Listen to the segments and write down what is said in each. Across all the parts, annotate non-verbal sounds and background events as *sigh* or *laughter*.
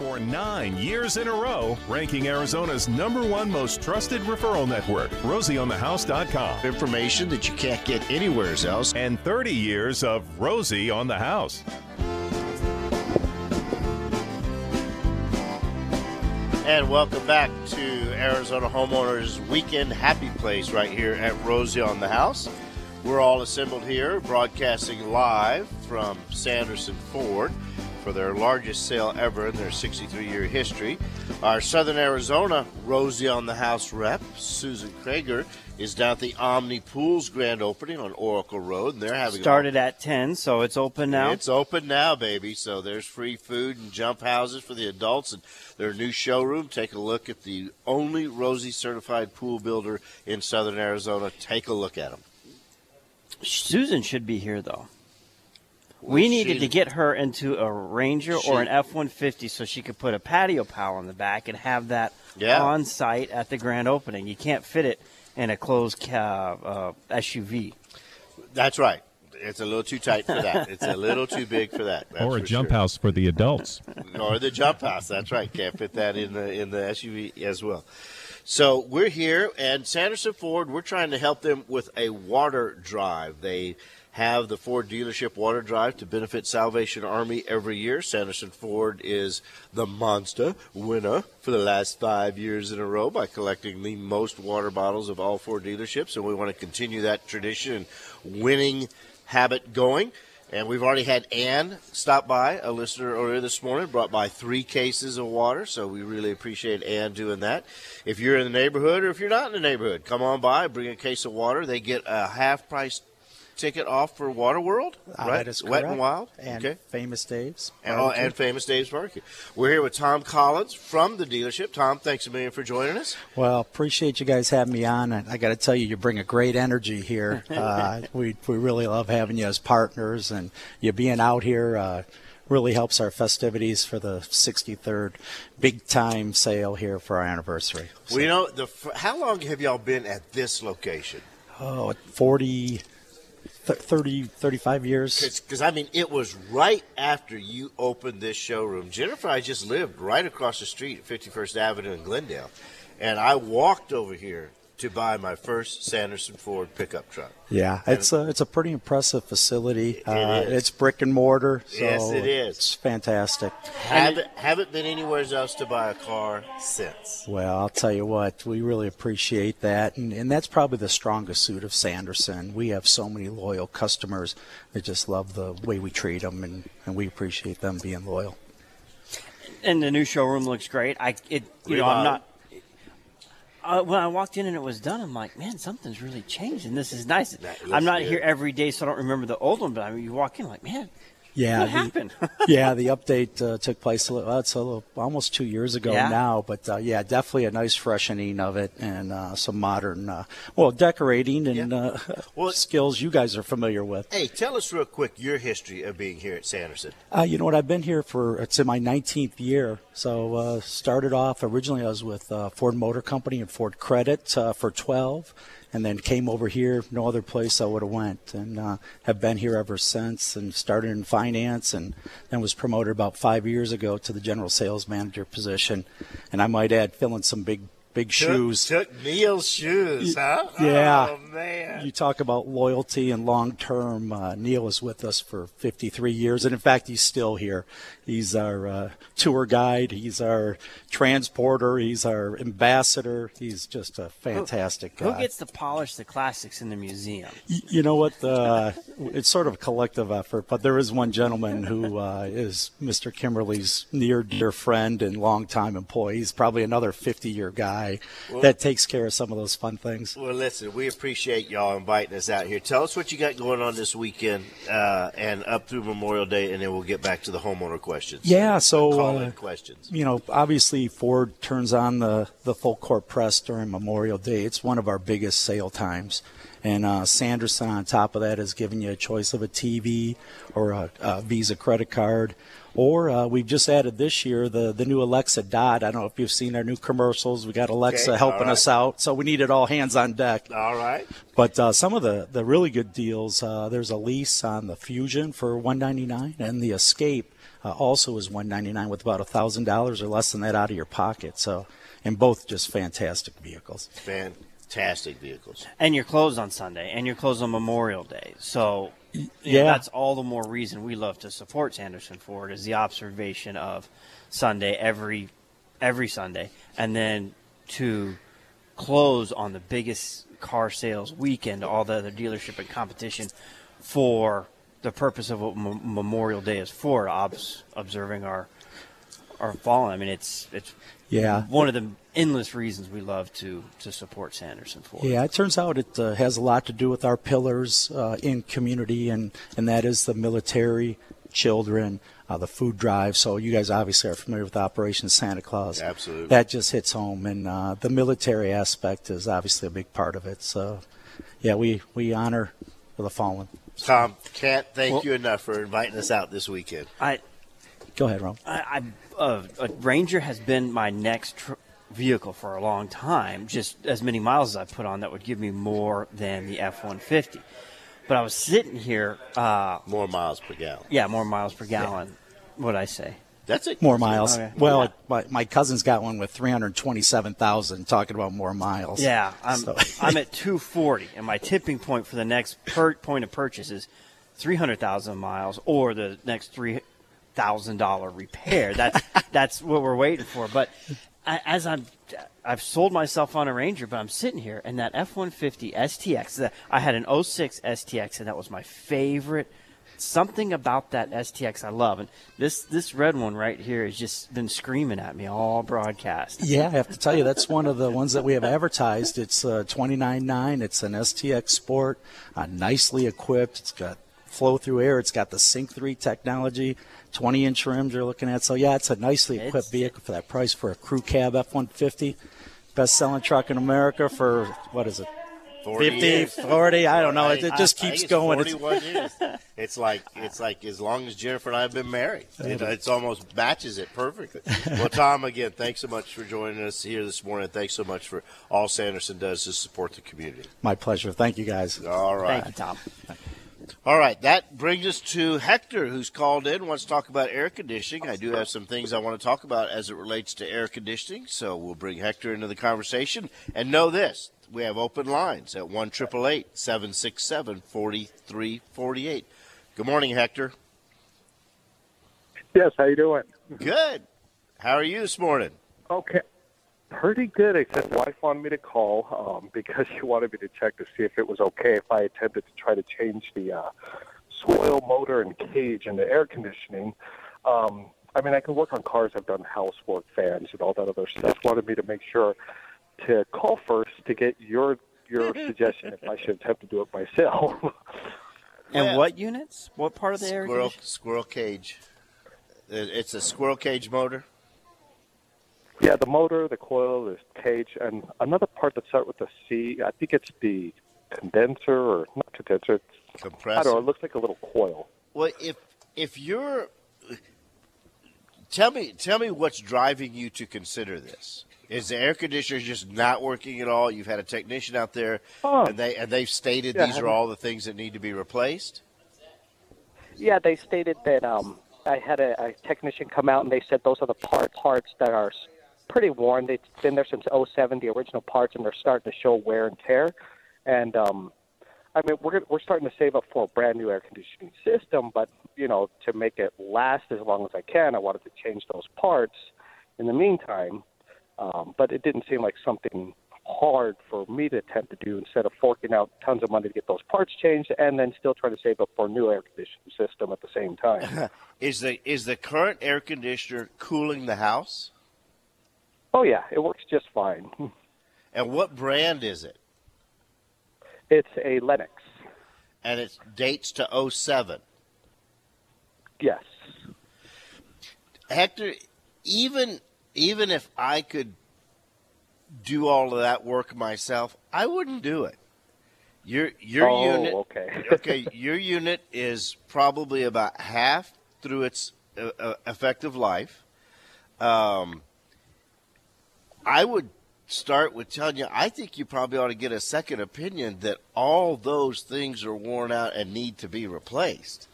for nine years in a row, ranking Arizona's number one most trusted referral network, RosieOnTheHouse.com. Information that you can't get anywhere else. And 30 years of Rosie on the House. And welcome back to Arizona Homeowners Weekend Happy Place right here at Rosie on the House. We're all assembled here, broadcasting live from Sanderson Ford for their largest sale ever in their 63 year history. Our Southern Arizona Rosie on the House rep, Susan Krager, is down at the Omni Pools grand opening on Oracle Road, and they're having started at 10, so it's open now. It's open now, baby. So there's free food and jump houses for the adults, and their new showroom. Take a look at the only Rosie certified pool builder in Southern Arizona. Take a look at them. Susan should be here though. We needed to get her into a Ranger She- or an F one fifty so she could put a patio pal on the back and have that Yeah. on site at the grand opening. You can't fit it in a closed ca- uh, SUV. That's right. It's a little too tight for that. It's a little too big for that. That's or a jump sure. house for the adults. or the jump house. That's right. Can't fit that in the in the SUV as well. So we're here, and Sanderson Ford. We're trying to help them with a water drive. They have the Ford dealership water drive to benefit Salvation Army every year. Sanderson Ford is the monster winner for the last five years in a row by collecting the most water bottles of all four dealerships, and we want to continue that tradition and winning habit going. And we've already had Ann stop by, a listener earlier this morning, brought by three cases of water. So we really appreciate Ann doing that. If you're in the neighborhood or if you're not in the neighborhood, come on by, bring a case of water. They get a half price ticket off for Waterworld, Uh, right? that is Wet and. Wild. And okay. Famous Dave's. And, oh, and famous Dave's Barbecue. We're here with Tom Collins from the dealership. Tom, thanks a million for joining us. Well, appreciate you guys having me on. And I got to tell you, you bring a great energy here. *laughs* Uh, we, we really love having you as partners, and you being out here uh, really helps our festivities for the 63rd big time sale here for our anniversary. Well, you know, the, how long have y'all been at this location? Oh, 40, th- 30, 35 years. Because I mean, it was right after you opened this showroom. Jennifer, I just lived right across the street at 51st Avenue in Glendale, and I walked over here to buy my first Sanderson Ford pickup truck. Yeah, it's a it's a pretty impressive facility. uh, is. It's brick and mortar. So Yes, it is. It's fantastic. Haven't haven't been anywhere else to buy a car since. Well, I'll tell you what, we really appreciate that. And, and that's probably the strongest suit of Sanderson. We have so many loyal customers that just love the way we treat them, and, and we appreciate them being loyal. And the new showroom looks great. I it you know I'm not. Uh, when I walked in and it was done, I'm like, man, something's really changed, and this is nice. That looks I'm not good. here every day, so I don't remember the old one. But I mean, you walk in, like, man, Yeah, what the- happened? *laughs* yeah, the update uh, took place a little, well, it's a little, almost two years ago Yeah. now, but uh, yeah, definitely a nice freshening of it and uh, some modern, uh, well, decorating and uh, Well- *laughs* skills you guys are familiar with. Hey, tell us real quick your history of being here at Sanderson. Uh, you know what? I've been here for it's in my 19th year. So uh, started off originally I was with uh, Ford Motor Company and Ford Credit uh, for 12, and then came over here. No other place I would have went, and uh, have been here ever since. And started in finance, and then was promoted about five years ago to the general sales manager position. And I might add, filling some big big shoes. Took, took Neil's shoes, huh? *laughs* yeah. Oh man. You talk about loyalty and long term. Uh, Neil is with us for 53 years, and in fact, he's still here. He's our uh, tour guide. He's our transporter. He's our ambassador. He's just a fantastic Who guy. Who gets to polish the classics in the museum? Y- you know what? Uh, *laughs* it's sort of a collective effort, but there is one gentleman who uh, is Mr. Kimberly's near dear friend and longtime employee. He's probably another 50 year guy that takes care of some of those fun things. Well, listen, we appreciate y'all inviting us out here. Tell us what you got going on this weekend uh, and up through Memorial Day, and then we'll get back to the homeowner questions. Yeah, so uh, questions. you know, obviously Ford turns on the, the full court press during Memorial Day. It's one of our biggest sale times. And uh, Sanderson, on top of that, is giving you a choice of a TV or a, a Visa credit card. Or uh, we've just added this year the, the new Alexa Dot. I don't know if you've seen our new commercials. We got Alexa Okay, helping all right. us out, so we needed all hands on deck. All right. But uh, some of the, the really good deals, uh, there's a lease on the Fusion for 199 and the Escape uh, also is 199 with about a thousand dollars or less than that out of your pocket. So, and both just fantastic vehicles. Fantastic vehicles. And you're closed on Sunday, and you're closed on Memorial Day. So, Yeah. that's all the more reason we love to support Sanderson Ford is the observation of Sunday every every Sunday, and then to close on the biggest car sales weekend, all the other dealership and competition for the purpose of what M- Memorial Day is for, obs- observing our our fallen. I mean, it's it's Yeah. one of the endless reasons we love to to support Sanderson Ford. Yeah, it turns out it uh, has a lot to do with our pillars uh, in community, and, and that is the military, children, uh, the food drive. So you guys obviously are familiar with Operation Santa Claus. Absolutely. That just hits home, and uh, the military aspect is obviously a big part of it. So, yeah, we, we honor the fallen. Tom, can't thank Well- you enough for inviting us out this weekend. I Go ahead, Ron. I, I uh, a Ranger has been my next tr- vehicle for a long time. Just as many miles as I put on, that would give me more than the F one fifty. But I was sitting here, uh, More miles per gallon. yeah, more miles per gallon. What I say? That's it. More miles. Okay. Well, Yeah. my, my cousin's got one with 327,000, talking about more miles. Yeah, I'm So- *laughs* I'm at 240, and my tipping point for the next per- point of purchase is 300,000 miles, or the next three thousand dollar repair. That's *laughs* that's what we're waiting for. But as I'm, I've sold myself on a Ranger, but I'm sitting here, and that F-150 STX. That I had an 06 STX, and that was my favorite. Something about that STX I love, and this this red one right here has just been screaming at me all broadcast. Yeah, I have to tell you, that's one of the ones that we have advertised. It's uh, 29.9. It's an STX Sport, uh, nicely equipped. It's got flow through air. It's got the Sync 3 technology, 20 inch rims you're looking at. So, yeah, it's a nicely It's- equipped vehicle for that price for a crew cab F 150. Best selling truck in America for, what is it? 40 50, years. 40, I don't know. It, it just I think keeps it's going. It's- 41 years. It's like it's like as long as Jennifer and I have been married. It, it's almost matches it perfectly. Well, Tom, again, thanks so much for joining us here this morning. Thanks so much for all Sanderson does to support the community. My pleasure. Thank you, guys. All right. Thank you, Tom. All right, that brings us to Hector, who's called in, wants to talk about air conditioning. I do have some things I want to talk about as it relates to air conditioning, so we'll bring Hector into the conversation. And know this we have open lines at 1 767 4348. Good morning, Hector. Yes, how you doing? Good. How are you this morning? Okay, pretty good. Except wife wanted me to call um, because she wanted me to check to see if it was okay if I attempted to try to change the uh, soil motor and cage and the air conditioning. Um, I mean, I can work on cars. I've done housework, fans, and all that other stuff. Wanted me to make sure to call first to get your your *laughs* suggestion if I should attempt to do it myself. *laughs* And Yeah. what units? What part of the air Squirrel, conditioning? squirrel cage. It's a squirrel cage motor. Yeah, the motor, the coil, the cage, and another part that starts with the C. I think it's the condenser or not condenser. It's, I don't know. It looks like a little coil. Well, if if you're tell me tell me what's driving you to consider this. Is the air conditioner just not working at all? You've had a technician out there, Oh. and they and they've stated Yeah, these are all the things that need to be replaced. Yeah, they stated that um, I had a, a technician come out and they said those are the part, parts that are pretty worn. They've been there since 07, the original parts, and they're starting to show wear and tear. And um, I mean, we're we're starting to save up for a brand new air conditioning system, but you know, to make it last as long as I can, I wanted to change those parts. In the meantime, um, but it didn't seem like something hard for me to attempt to do instead of forking out tons of money to get those parts changed and then still trying to save up for a new air conditioning system at the same time. *laughs* Is the is the current air conditioner cooling the house? Oh yeah, it works just fine. *laughs* And what brand is it? It's a Lennox. And it dates to 07. Yes. Hector, even even if I could do all of that work myself, I wouldn't do it. Your your oh, unit okay. *laughs* okay, your unit is probably about half through its uh, uh, effective life. Um, I would start with telling you, I think you probably ought to get a second opinion that all those things are worn out and need to be replaced.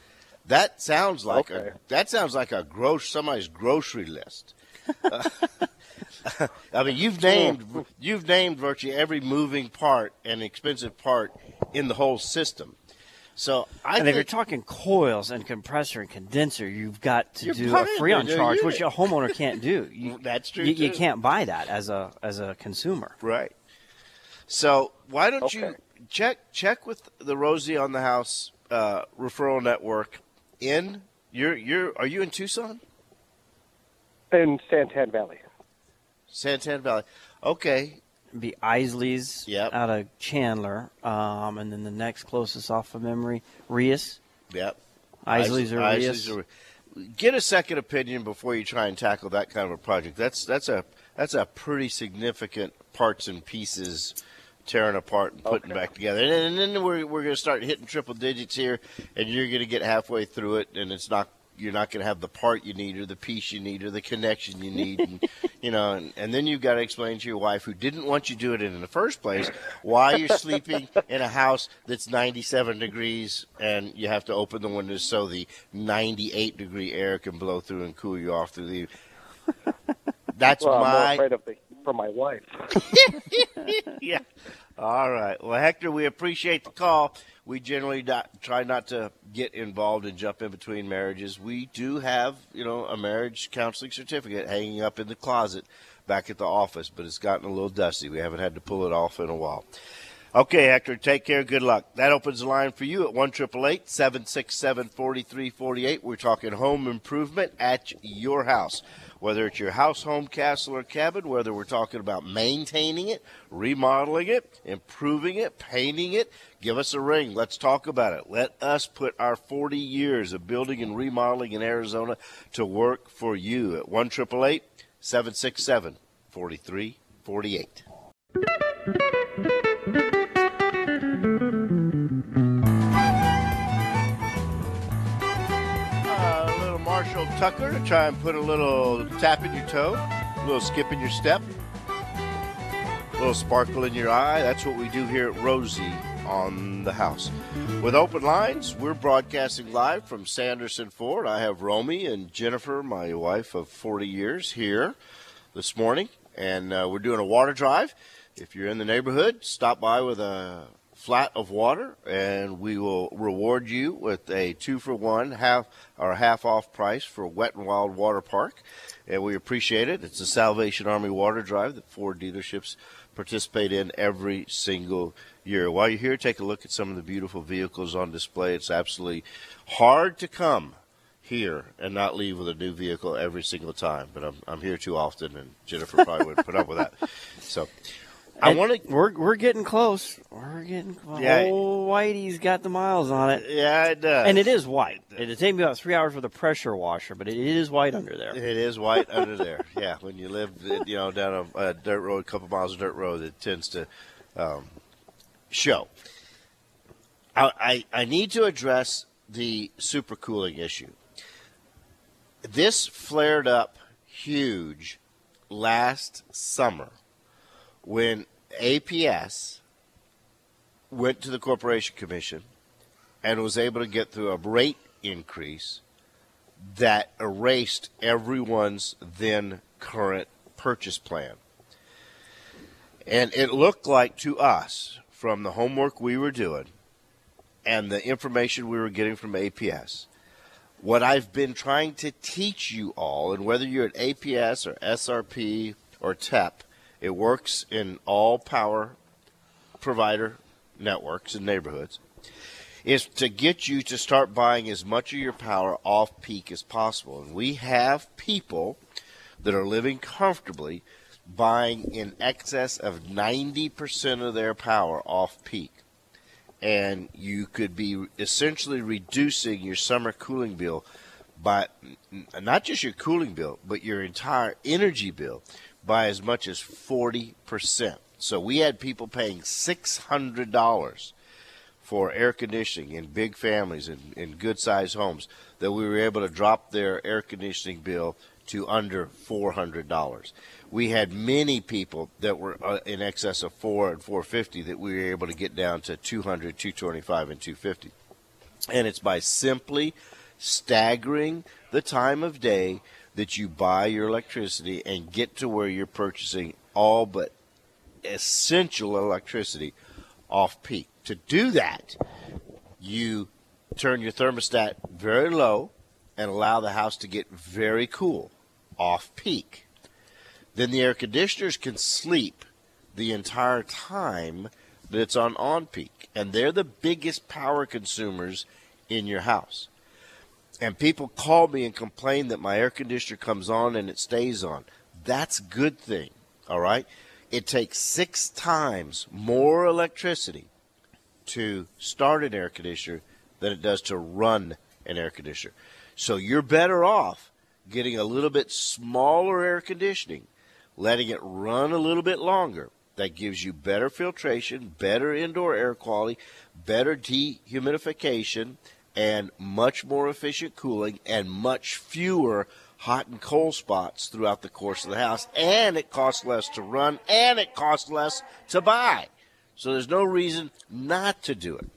That sounds like Okay. a that sounds like a gross somebody's grocery list. Uh, *laughs* I mean, you've named you've named virtually every moving part and expensive part in the whole system. So I and if you're talking coils and compressor and condenser, you've got to do buying a freon the charge, which a homeowner can't do. *laughs* You, That's true, You, you can't buy that as a as a consumer. right. So why don't you check check with the Rosie on the House uh, referral network in you're you're are you in Tucson? In Santan Valley. Santan Valley. Okay. It'd be Isley's Yep. out of Chandler, um, and then the next closest off of memory, Rias. Yep. Isley's or Isley's Rias. or- Get a second opinion before you try and tackle that kind of a project. That's that's a that's a pretty significant parts and pieces tearing apart and putting Okay. back together. And, then- and then we're we're going to start hitting triple digits here, and you're going to get halfway through it, and it's not you're not going to have the part you need or the piece you need or the connection you need, and, *laughs* you know. And, and then you've got to explain to your wife, who didn't want you doing it in the first place, why you're sleeping *laughs* in a house that's 97 degrees and you have to open the windows so the 98 degree air can blow through and cool you off through the. *laughs* That's Well, my for my wife. *laughs* yeah. All right. Well, Hector, we appreciate the call. We generally not, try not to get involved and jump in between marriages. We do have, you know, a marriage counseling certificate hanging up in the closet back at the office, but it's gotten a little dusty. We haven't had to pull it off in a while. Okay, Hector, take care. Good luck. That opens the line for you at 1 767 4348. We're talking home improvement at your house. Whether it's your house, home, castle, or cabin, whether we're talking about maintaining it, remodeling it, improving it, painting it, give us a ring. Let's talk about it. Let us put our 40 years of building and remodeling in Arizona to work for you at 1 767 4348. Marshall Tucker to try and put a little tap in your toe, a little skip in your step, a little sparkle in your eye. That's what we do here at Rosie on the house. With open lines, we're broadcasting live from Sanderson Ford. I have Romy and Jennifer, my wife of 40 years, here this morning, and uh, we're doing a water drive. If you're in the neighborhood, stop by with a flat of water, and we will reward you with a two for one half or half off price for Wet and Wild Water Park, and we appreciate it. It's a Salvation Army water drive that Ford dealerships participate in every single year. While you're here, take a look at some of the beautiful vehicles on display. It's absolutely hard to come here and not leave with a new vehicle every single time, but I'm I'm here too often, and Jennifer probably would put up with that. So. I want to We're we're getting close. We're getting close. Yeah. Oh, Whitey's got the miles on it, Yeah, it does. and it is white. It'll take me about three hours with a pressure washer, but it is white under there. It is white under there. *laughs* Yeah, when you live, you know, down a, a dirt road, a couple miles of dirt road, it tends to um, show. I, I I need to address the supercooling issue. This flared up huge last summer when APS went to the Corporation Commission and was able to get through a rate increase that erased everyone's then current purchase plan. And it looked like to us, from the homework we were doing and the information we were getting from APS, what I've been trying to teach you all, and whether you're at APS or SRP or TEP, it works in all power provider networks and neighborhoods is to get you to start buying as much of your power off peak as possible. And we have people that are living comfortably buying in excess of 90% of their power off peak. And you could be essentially reducing your summer cooling bill by not just your cooling bill, but your entire energy bill by as much as 40%. So we had people paying $600 for air conditioning in big families and in good sized homes that we were able to drop their air conditioning bill to under $400. We had many people that were uh, in excess of 4 and 450 that we were able to get down to 200, 225 and 250. And it's by simply staggering the time of day that you buy your electricity and get to where you're purchasing all but essential electricity off peak. To do that, you turn your thermostat very low and allow the house to get very cool off peak. Then the air conditioners can sleep the entire time that it's on on peak. And they're the biggest power consumers in your house. And people call me and complain that my air conditioner comes on and it stays on. That's good thing, all right? It takes six times more electricity to start an air conditioner than it does to run an air conditioner. So you're better off getting a little bit smaller air conditioning, letting it run a little bit longer. That gives you better filtration, better indoor air quality, better dehumidification, and much more efficient cooling and much fewer hot and cold spots throughout the course of the house. And it costs less to run and it costs less to buy. So there's no reason not to do it.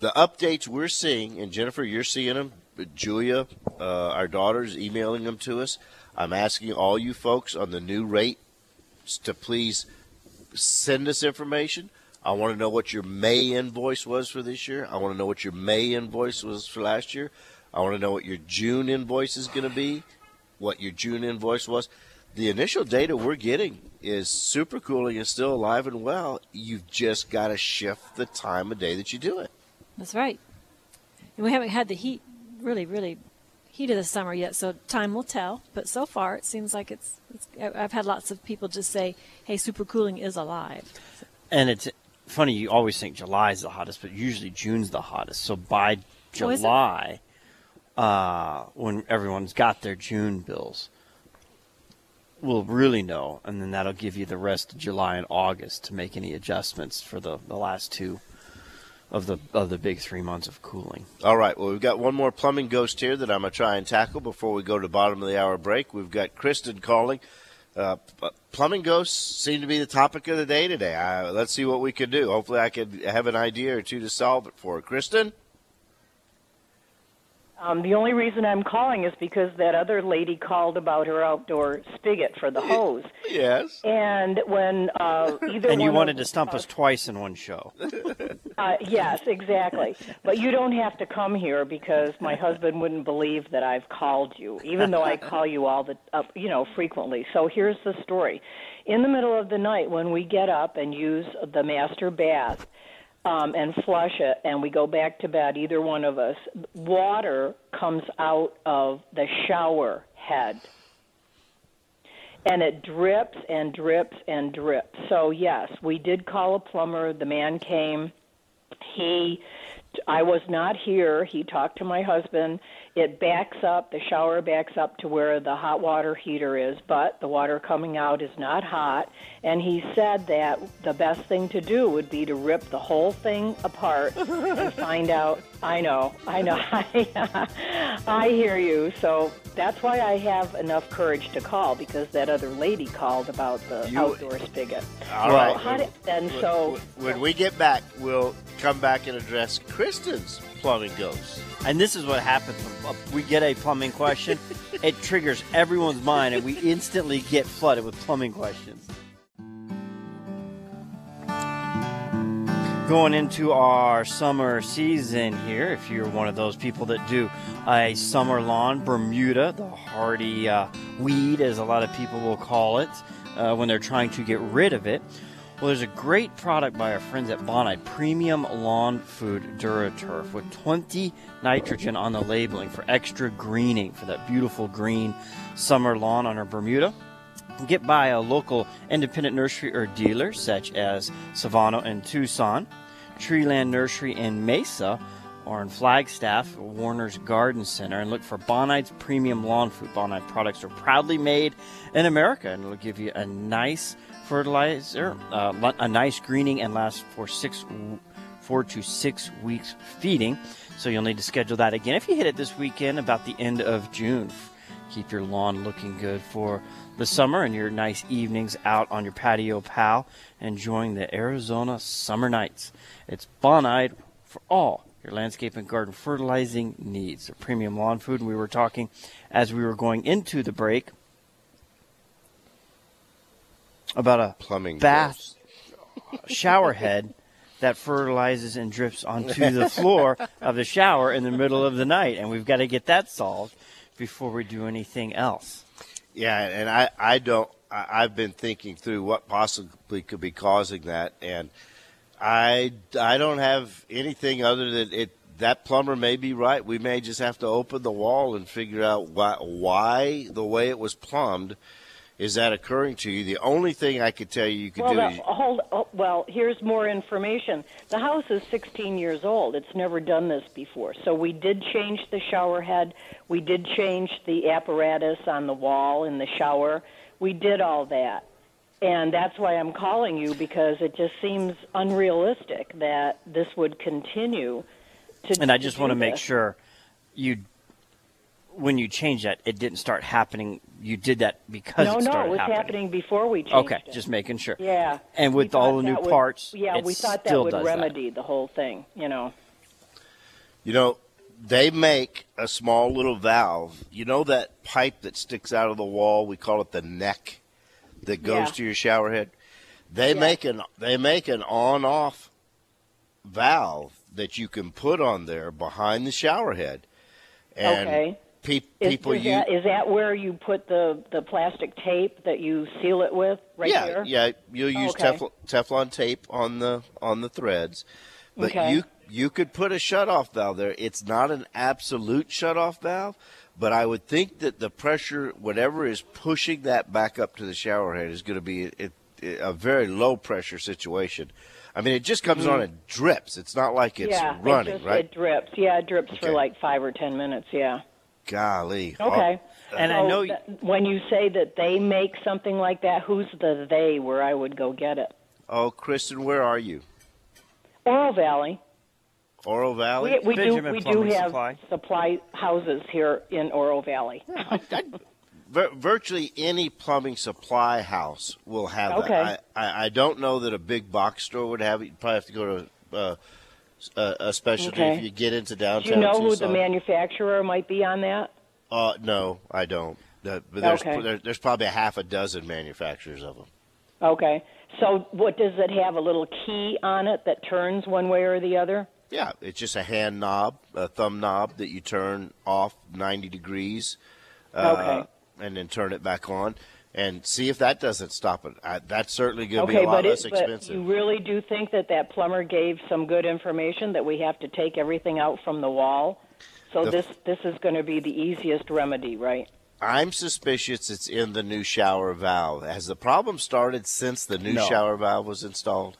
The updates we're seeing, and Jennifer, you're seeing them, Julia, uh, our daughter's emailing them to us. I'm asking all you folks on the new rate to please send us information. I want to know what your May invoice was for this year. I want to know what your May invoice was for last year. I want to know what your June invoice is going to be, what your June invoice was. The initial data we're getting is super cooling is still alive and well. You've just got to shift the time of day that you do it. That's right. And we haven't had the heat, really, really heat of the summer yet, so time will tell. But so far, it seems like it's. it's I've had lots of people just say, "Hey, supercooling is alive." And it's funny. You always think July is the hottest, but usually June's the hottest. So by Oh. July, uh, when everyone's got their June bills, we'll really know, and then that'll give you the rest of July and August to make any adjustments for the, the last two of the of the big three months of cooling. All right. Well, we've got one more plumbing ghost here that I'm going to try and tackle before we go to bottom of the hour break. We've got Kristen calling. Uh, plumbing ghosts seem to be the topic of the day today. Uh, let's see what we can do. Hopefully, I can have an idea or two to solve it for. Kristen? Um, the only reason I'm calling is because that other lady called about her outdoor spigot for the hose. Yes. And when uh, *laughs* either And you one wanted of, to stump us twice in one show. *laughs* uh, yes, exactly. But you don't have to come here because my husband wouldn't believe that I've called you, even though I call you all the, uh, you know, frequently. So here's the story: in the middle of the night, when we get up and use the master bath, um, and flush it, and we go back to bed, either one of us, water comes out of the shower head. And it drips and drips and drips. So, yes, we did call a plumber. The man came. He, I was not here. He talked to my husband. It backs up, the shower backs up to where the hot water heater is, but the water coming out is not hot. And he said that the best thing to do would be to rip the whole thing apart and *laughs* find out. I know, I know, *laughs* I hear you. So that's why I have enough courage to call because that other lady called about the You- outdoor spigot. All Well, right. How did, and When- so when we get back, we'll come back and address Kristen's plumbing ghosts. And this is what happens when we get a plumbing question. *laughs* it triggers everyone's mind, and we instantly get flooded with plumbing questions. Going into our summer season here, if you're one of those people that do a summer lawn, Bermuda, the hardy uh, weed, as a lot of people will call it, uh, when they're trying to get rid of it. Well, there's a great product by our friends at Bonide, Premium Lawn Food DuraTurf, with 20 nitrogen on the labeling for extra greening for that beautiful green summer lawn on our Bermuda. Get by a local independent nursery or dealer, such as Savano in Tucson, Treeland Nursery in Mesa, or in Flagstaff, Warner's Garden Center, and look for Bonide's Premium Lawn Food. Bonide products are proudly made in America, and it'll give you a nice fertilizer, uh, a nice greening, and last for six, four to six weeks feeding. So you'll need to schedule that again if you hit it this weekend, about the end of June. Keep your lawn looking good for the summer and your nice evenings out on your patio, pal, enjoying the Arizona summer nights. It's Bonide for all your landscape and garden fertilizing needs. A premium lawn food. And we were talking as we were going into the break about a Plumbing bath *laughs* shower head that fertilizes and drips onto the floor of the shower in the middle of the night. And we've got to get that solved before we do anything else. Yeah, and I, I don't. I, I've been thinking through what possibly could be causing that, and I, I don't have anything other than it. That plumber may be right. We may just have to open the wall and figure out why, why the way it was plumbed is that occurring to you. The only thing I could tell you you could Well, do the, is hold. Oh, well, here's more information. The house is 16 years old. It's never done this before. So we did change the shower head. We did change the apparatus on the wall in the shower. We did all that. And that's why I'm calling you because it just seems unrealistic that this would continue to And I just want to make sure you, when you change that, it didn't start happening. You did that because No, it no, started it was happening. happening before we changed Okay, it. just making sure. Yeah. And with all the new would- parts, yeah, it we thought that still would does that. remedy the whole thing. You know. You know, they make a small little valve. You know that pipe that sticks out of the wall? We call it the neck that goes Yeah. to your shower head. They Yeah. make an they make an on off valve that you can put on there behind the shower head. And Okay. pe- Is, people is, use that, is that where you put the, the plastic tape that you seal it with right yeah, there? yeah, you'll oh, use Okay. Teflon, Teflon tape on the on the threads, but Okay. you you could put a shutoff valve there. It's not an absolute shutoff valve, but I would think that the pressure, whatever is pushing that back up to the shower head, is going to be it, it, a very low pressure situation. I mean, it just comes on and drips. It's not like it's Mm-hmm. yeah, running, it just, right? It drips. Yeah, it drips Okay. for like five or ten minutes. Yeah. Golly. Okay. And I So know th- when you say that they make something like that, who's the they where I would go get it? Oh, Kristen, where are you? Oro Valley. Oro Valley. We, we do we do have Supply. supply houses here in Oro Valley. Vir- virtually any plumbing supply house will have Okay. that. I, I, I don't know that a big box store would have it. You'd probably have to go to uh, a, a specialty Okay. if you get into downtown. Do you know who the manufacturer might be on that? Uh, no, I don't. Uh, but there's, Okay. there, there's probably a half a dozen manufacturers of them. Okay. So what does it have? A little key on it that turns one way or the other? Yeah, it's just a hand knob, a thumb knob that you turn off 90 degrees, uh, Okay. and then turn it back on, and see if that doesn't stop it. I, that's certainly going to be a lot less expensive. you really do think that that plumber gave some good information that we have to take everything out from the wall? So The- this this is going to be the easiest remedy, right? I'm suspicious it's in the new shower valve. Has the problem started since the new No. shower valve was installed?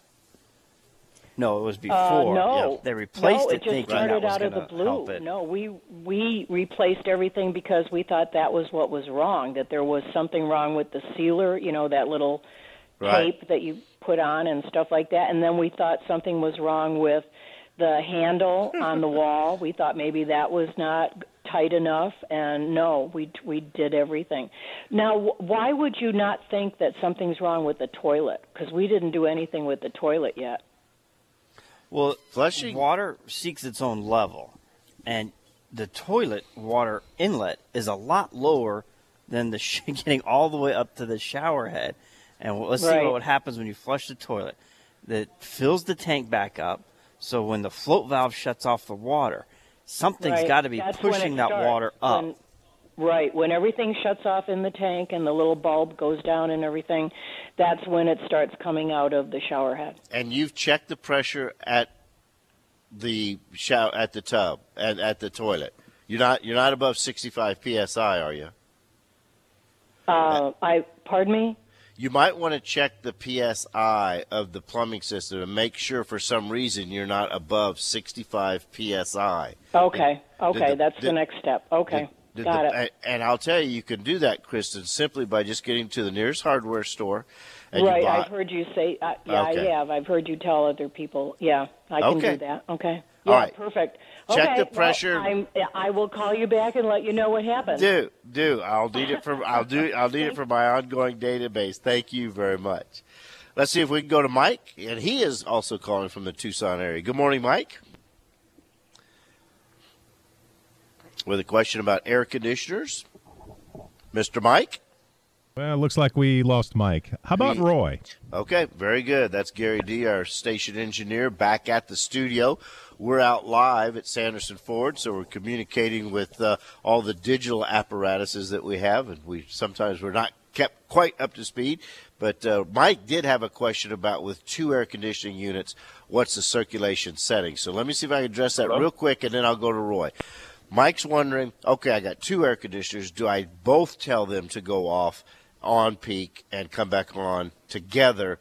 No, it was Uh, before. no, They replaced no, it it just started out of the blue. No, we we replaced everything because we thought that was what was wrong. That there was something wrong with the sealer. You know that little Right. tape that you put on and stuff like that. And then we thought something was wrong with the handle *laughs* on the wall. We thought maybe that was not tight enough. And no, we we did everything. Now, why would you not think that something's wrong with the toilet? Because we didn't do anything with the toilet yet. Well, Flushing- water seeks its own level, and the toilet water inlet is a lot lower than the sh- *laughs* getting all the way up to the shower head. And let's see Right. what happens when you flush the toilet. That fills the tank back up. So when the float valve shuts off the water, something's Right. got to be That's pushing that starts. water up. When- right. When everything shuts off in the tank and the little bulb goes down and everything, that's when it starts coming out of the shower head. And you've checked the pressure at the shower at the tub and at the toilet. You're not you're not above 65 psi, are you? Uh, I pardon me. You might want to check the psi of the plumbing system and make sure for some reason you're not above 65 psi. Okay. Did Okay. that's did- the next step. Okay. Did Got the- it. And I'll tell you, you can do that, Kristen, simply by just getting to the nearest hardware store. And right. I've heard you say. Uh, yeah, Okay. I have. I've heard you tell other people. Yeah, I can Okay. do that. Okay. All Yeah. right. Perfect. Check okay, the well, pressure. I'm, I will call you back and let you know what happened. do do. I'll need it for I'll do *laughs* I'll need it for my ongoing database. Thank you very much. Let's see if we can go to Mike, and he is also calling from the Tucson area. Good morning, Mike. With a question about air conditioners. Mr. Mike? Well, it looks like we lost Mike. How about Roy? Okay, very good. That's Gary D, our station engineer, back at the studio. We're out live at Sanderson Ford, so we're communicating with uh, all the digital apparatuses that we have, and we sometimes we're not kept quite up to speed. But uh, Mike did have a question about with two air conditioning units, what's the circulation setting? So let me see if I can address that real quick, and then I'll go to Roy. Mike's wondering, okay, I got two air conditioners. Do I both tell them to go off on peak and come back on together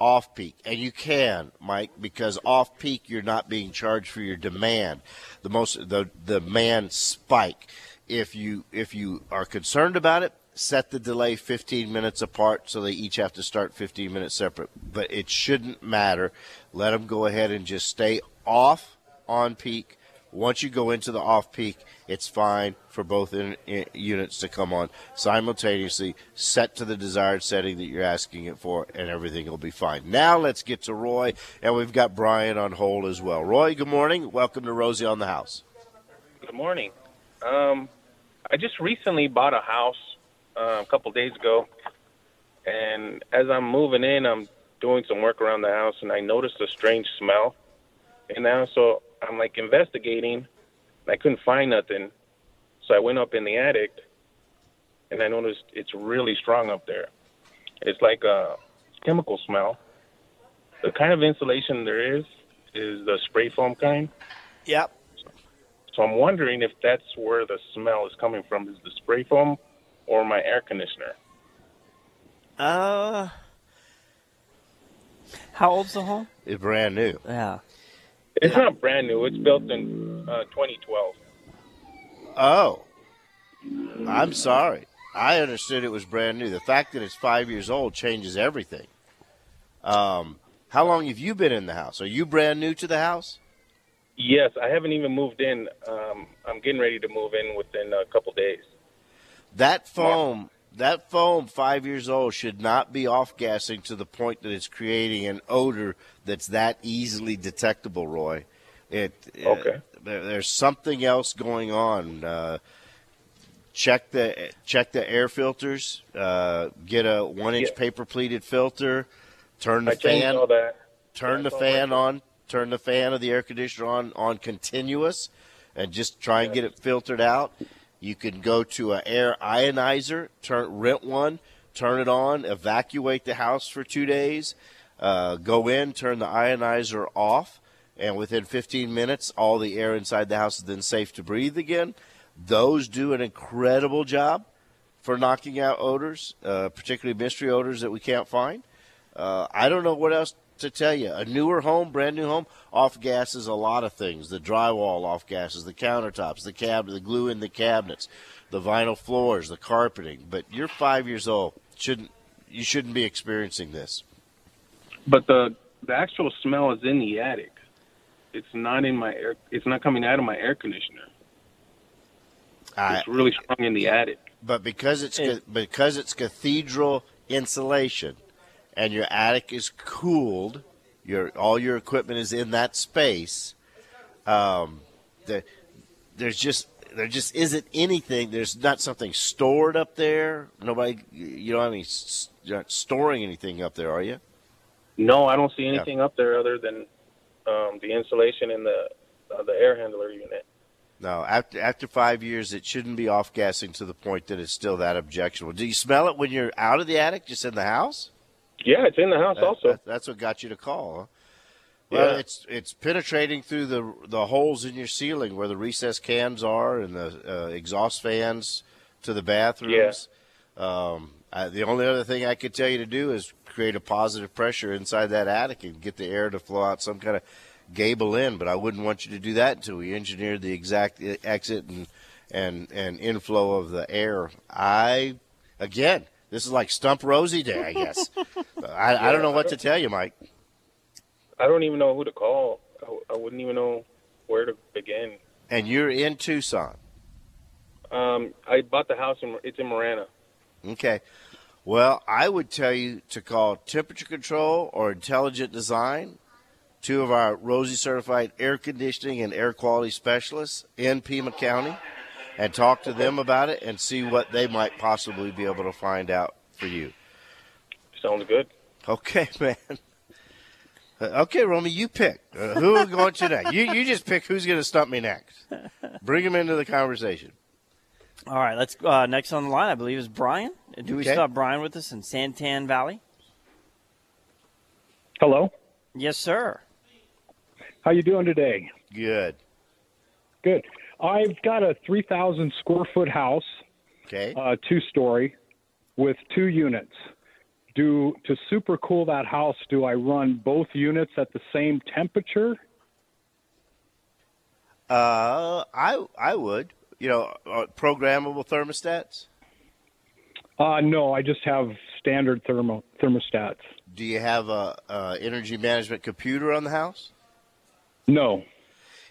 off peak? And you can, Mike, because off peak you're not being charged for your demand. The most the the demand spike. If you if you are concerned about it, set the delay 15 minutes apart so they each have to start 15 minutes separate. But it shouldn't matter. Let them go ahead and just stay off on peak. Once you go into the off peak, it's fine for both in, in- units to come on simultaneously, set to the desired setting that you're asking it for, and everything will be fine. Now let's get to Roy, and we've got Brian on hold as well. Roy, good morning. Welcome to Rosie on the House. Good morning. Um, I just recently bought a house uh, a couple days ago, and as I'm moving in, I'm doing some work around the house, and I noticed a strange smell. And now, so I'm like investigating, and I couldn't find nothing. So I went up in the attic, and I noticed it's really strong up there. It's like a chemical smell. The kind of insulation there is is the spray foam kind. Yep. So I'm wondering if that's where the smell is coming from. Is the spray foam or my air conditioner? Uh, how old's the home? It's brand new. Yeah. It's not brand new. It's built in uh, 2012. Oh, I'm sorry. I understood it was brand new. The fact that it's five years old changes everything. Um, how long have you been in the house? Are you brand new to the house? Yes, I haven't even moved in. Um, I'm getting ready to move in within a couple days. That foam, that foam, five years old, should not be off gassing to the point that it's creating an odor that's that easily detectable. Roy, it Okay. uh, there, there's something else going on. Uh, check the check the air filters. Uh, get a one inch Yeah. paper pleated filter. Turn the I fan. all that. Turn the fan on. Turn the fan of the air conditioner on on continuous, and just try and get it filtered out. You can go to an air ionizer, turn rent one, turn it on, evacuate the house for two days, uh, go in, turn the ionizer off, and within 15 minutes, all the air inside the house is then safe to breathe again. Those do an incredible job for knocking out odors, uh, particularly mystery odors that we can't find. Uh, I don't know what else to tell you. A newer home, brand new home, off gases a lot of things. The drywall off gases, the countertops, the cabinet, the glue in the cabinets, the vinyl floors, the carpeting. But you're five years old. Shouldn't you shouldn't be experiencing this? But the the actual smell is in the attic. It's not in my air. It's not coming out of my air conditioner. I, It's really strong in the attic. but because it's ca- because it's cathedral insulation, and your attic is cooled, your all your equipment is in that space. Um, the, there's just there just isn't anything. There's not something stored up there. Nobody, you don't have any you're not storing anything up there, are you? No, I don't see anything up there other than um, the insulation in the uh, the air handler unit. No. After after five years, it shouldn't be off gassing to the point that it's still that objectionable. Do you smell it when you're out of the attic, just in the house? Yeah, it's in the house That- also. that- that's what got you to call. Huh? Well, Yeah. it's it's penetrating through the the holes in your ceiling where the recess cans are and the uh, exhaust fans to the bathrooms. Um, I, the only other thing I could tell you to do is create a positive pressure inside that attic and get the air to flow out some kind of gable in. But I wouldn't want you to do that until we engineered the exact e- exit and and and inflow of the air. I again, this is like Stump Rosie Day, I guess. *laughs* I, I don't know what to tell you, Mike. I don't even know who to call. I, I wouldn't even know where to begin. And you're in Tucson. Um, I bought the house in it's in Marana. Okay. Well, I would tell you to call Temperature Control or Intelligent Design, two of our Rosie certified air conditioning and air quality specialists in Pima County. and talk to them about it and see what they might possibly be able to find out for you. Sounds good. Okay, *laughs* man. Okay, Romy, you pick. Uh, who are going to next? You, you just pick who's going to stump me next. Bring him into the conversation. All right, let's uh, next on the line. I believe is Brian. Do we Okay. still have Brian with us in Santan Valley? Hello. Yes, sir. How you doing today? Good. Good. I've got a 3,000 square foot house, Okay. uh, two story, with two units. Do to super cool that house? Do I run both units at the same temperature? Uh, I I would. You know, uh, programmable thermostats. Uh, no, I just have standard thermo thermostats. Do you have a, a energy management computer on the house? No.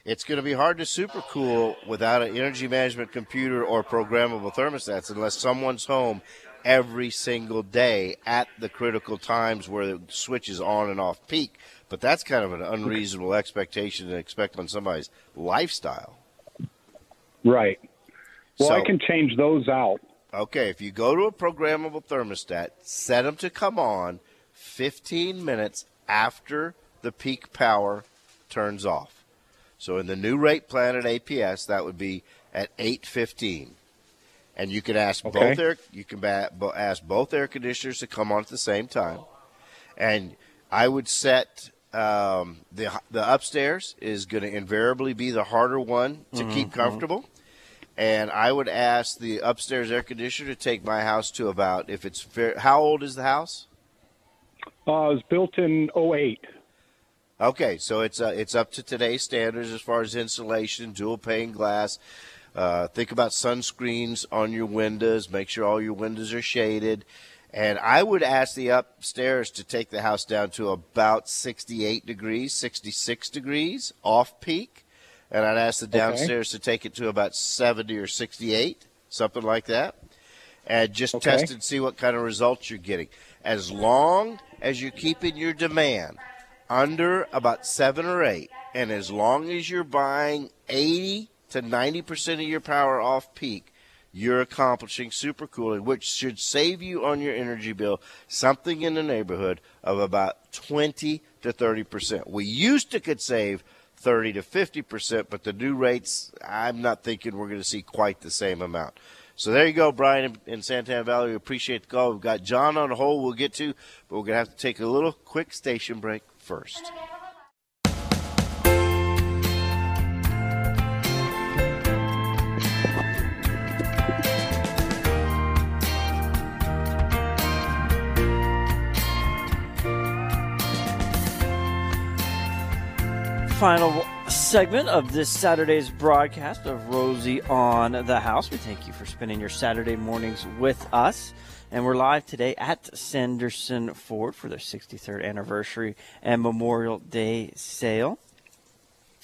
It's going to be hard to supercool without an energy management computer or programmable thermostats unless someone's home every single day at the critical times where the switch is on and off peak. But that's kind of an unreasonable expectation to expect on somebody's lifestyle. Right. Well, I can change those out. Okay, if you go to a programmable thermostat, set them to come on 15 minutes after the peak power turns off. So in the new rate plan at APS, that would be at 8:15. And you can ask Okay. both air you can ba- ask both air conditioners to come on at the same time. And I would set um, the the upstairs is going to invariably be the harder one to keep Mhm. comfortable. And I would ask the upstairs air conditioner to take my house to about if it's fair, how old is the house? Uh, it was built in 08. Okay, so it's uh, it's up to today's standards as far as insulation, dual pane glass. Uh, think about sunscreens on your windows. Make sure all your windows are shaded. And I would ask the upstairs to take the house down to about 68 degrees, 66 degrees off peak. And I'd ask the Okay. downstairs to take it to about 70 or 68, something like that. And just Okay. test and see what kind of results you're getting. As long as you're keeping your demand under about seven or eight, and as long as you're buying 80 to 90% of your power off peak, you're accomplishing supercooling, which should save you on your energy bill something in the neighborhood of about 20 to 30%. We used to could save 30 to 50%, but the new rates, I'm not thinking we're going to see quite the same amount. So there you go, Brian in, Santana Valley. We appreciate the call. We've got John on the hold we'll get to, but we're going to have to take a little quick station break first. Final segment of this Saturday's broadcast of Rosie on the House. We thank you for spending your Saturday mornings with us. And we're live today at Sanderson Ford for their 63rd anniversary and Memorial Day sale.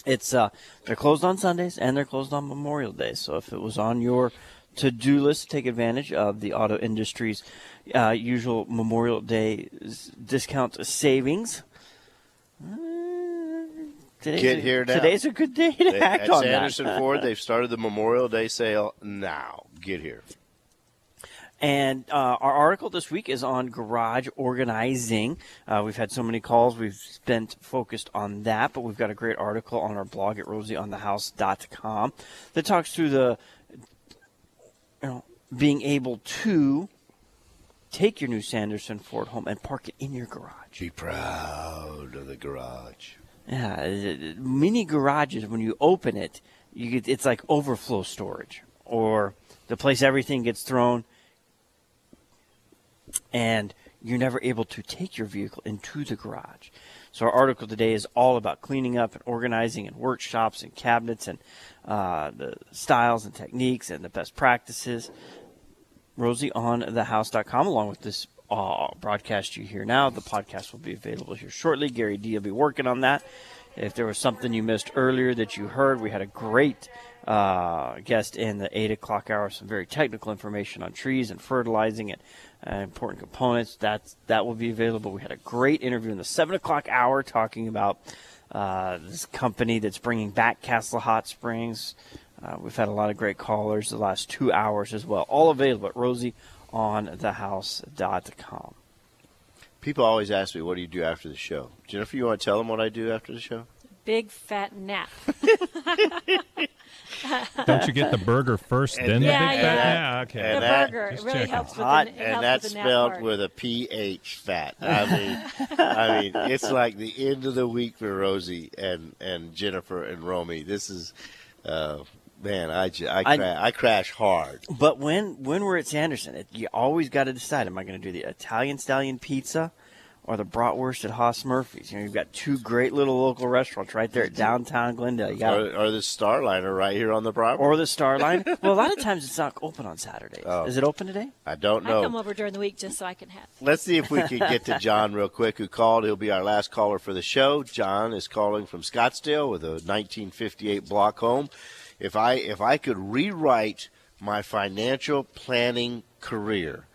It's uh, they're closed on Sundays and they're closed on Memorial Day. So if it was on your to-do list, take advantage of the auto industry's uh, usual Memorial Day discount savings. Today's Get a- here now. Today's a good day to They- act At on Sanderson that. Ford, *laughs* they've started the Memorial Day sale now. Get here. And uh, our article this week is on garage organizing. Uh, we've had so many calls, we've spent focused on that, but we've got a great article on our blog at rosieonthehouse.com that talks through the, you know, being able to take your new Sanderson Ford home and park it in your garage. Be proud of the garage. Yeah, uh, mini garages. When you open it, you get it's like overflow storage, or the place everything gets thrown, and you're never able to take your vehicle into the garage. So our article today is all about cleaning up and organizing and workshops and cabinets and uh, the styles and techniques and the best practices. Rosie on RosieOnTheHouse.com, along with this uh, broadcast you here now. The podcast will be available here shortly. Gary D will be working on that. If there was something you missed earlier that you heard, we had a great uh, guest in the 8 o'clock hour, some very technical information on trees and fertilizing and uh, important components. That's, that will be available. We had a great interview in the 7 o'clock hour talking about uh, this company that's bringing back Castle Hot Springs Uh, we've had a lot of great callers the last two hours as well. All available at rosieonthehouse.com. People always ask me, "What do you do after the show?" Jennifer, you want to tell them what I do after the show? Big fat nap. *laughs* Don't you get the burger first, And then Yeah, the big yeah. fat? Yeah, okay. And The that- burger, it really checking. helps with hot, the, it and helps that's with spelled part. with a ph fat. *laughs* I mean, I mean, it's like the end of the week for Rosie and and Jennifer and Romy. This is, uh, man, I ju- I, I- cra- I crash hard. But when when we're at Sanderson, it, you always got to decide: am I going to do the Italian stallion pizza or the bratwurst at Haus Murphy's? You know, you've got two great little local restaurants right there at downtown Glendale. You got Or, or the Starliner right here on the property. or the Starline. *laughs* well, a lot of times it's not open on Saturdays. Oh. Is it open today? I don't I come over during the week just so I can have. Let's see if we can get to *laughs* John real quick, who called. He'll be our last caller for the show. John is calling from Scottsdale with a 1958 block home. If I if I could rewrite my financial planning career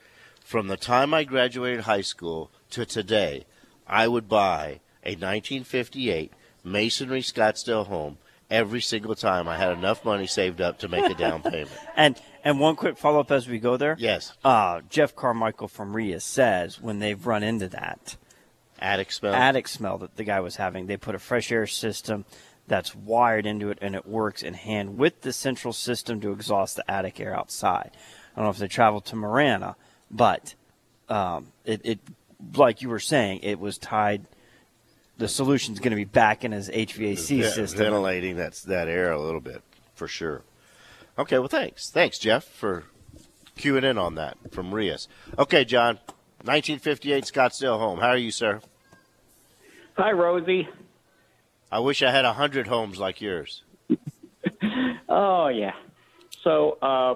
from the time I graduated high school to today, I would buy a 1958 masonry Scottsdale home every single time I had enough money saved up to make a down *laughs* payment. And and one quick follow up as we go there. Yes. Uh, Jeff Carmichael from RIA says when they've run into that Attic smell. attic smell that the guy was having, they put a fresh air system that's wired into it and it works in hand with the central system to exhaust the attic air outside. I don't know if they traveled to Marana, but um, it, it, like you were saying, it was tied. The solution's going to be back in his HVAC Yeah, system. ventilating that's that air a little bit for sure. Okay, well, thanks, thanks, Jeff, for queuing in on that from Rias. Okay, John, 1958 Scottsdale home. How are you, sir? Hi, Rosie. I wish I had a hundred homes like yours. *laughs* Oh, yeah. So, uh,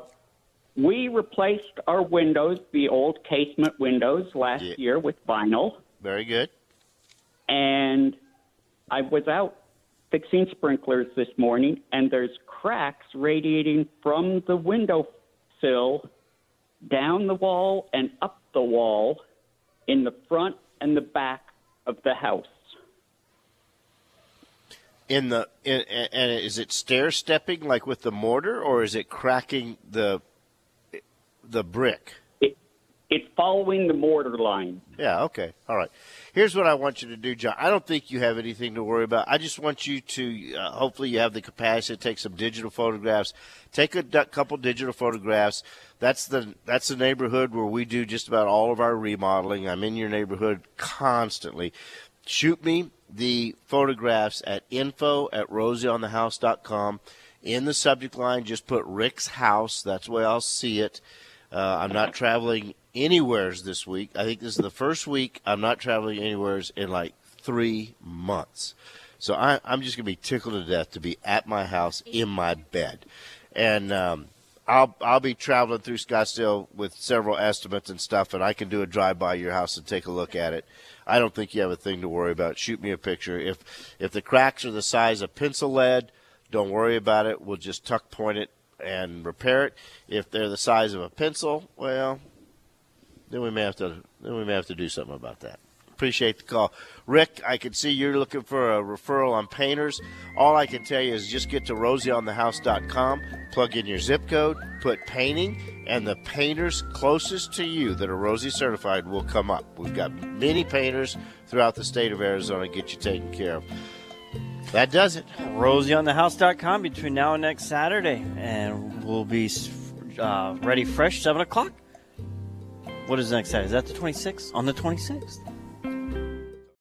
we replaced our windows, the old casement windows, last Yeah. year with vinyl. Very good. And I was out fixing sprinklers this morning, and there's cracks radiating from the window sill down the wall and up the wall in the front and the back of the house. In the in, and is it stair stepping like with the mortar, or is it cracking the the brick? It's following the mortar line. Yeah, okay. All right. Here's what I want you to do, John. I don't think you have anything to worry about. I just want you to, uh, hopefully, you have the capacity to take some digital photographs. Take a d- couple digital photographs. That's the that's the neighborhood where we do just about all of our remodeling. I'm in your neighborhood constantly. Shoot me the photographs at info at rosieonthehouse.com. In the subject line, just put Rick's house. That's the way I'll see it. Uh, I'm not traveling anywheres this week. I think this is the first week I'm not traveling anywheres in like three months. So I, I'm just gonna be tickled to death to be at my house in my bed, and um, I'll I'll be traveling through Scottsdale with several estimates and stuff, and I can do a drive by your house and take a look at it. I don't think you have a thing to worry about. Shoot me a picture. If if the cracks are the size of pencil lead, don't worry about it. We'll just tuck point it and repair it. If they're the size of a pencil, well, then we may have to then we may have to do something about that. Appreciate the call, Rick. I can see you're looking for a referral on painters. All I can tell you is just get to rosieonthehouse.com, plug in your zip code, put painting, and the painters closest to you that are Rosie certified will come up. We've got many painters throughout the state of Arizona. Get you taken care of. That does it. RosieOnTheHouse.com between now and next Saturday, and we'll be uh, ready fresh seven o'clock. What is next Saturday? Is that the 26th? On the 26th.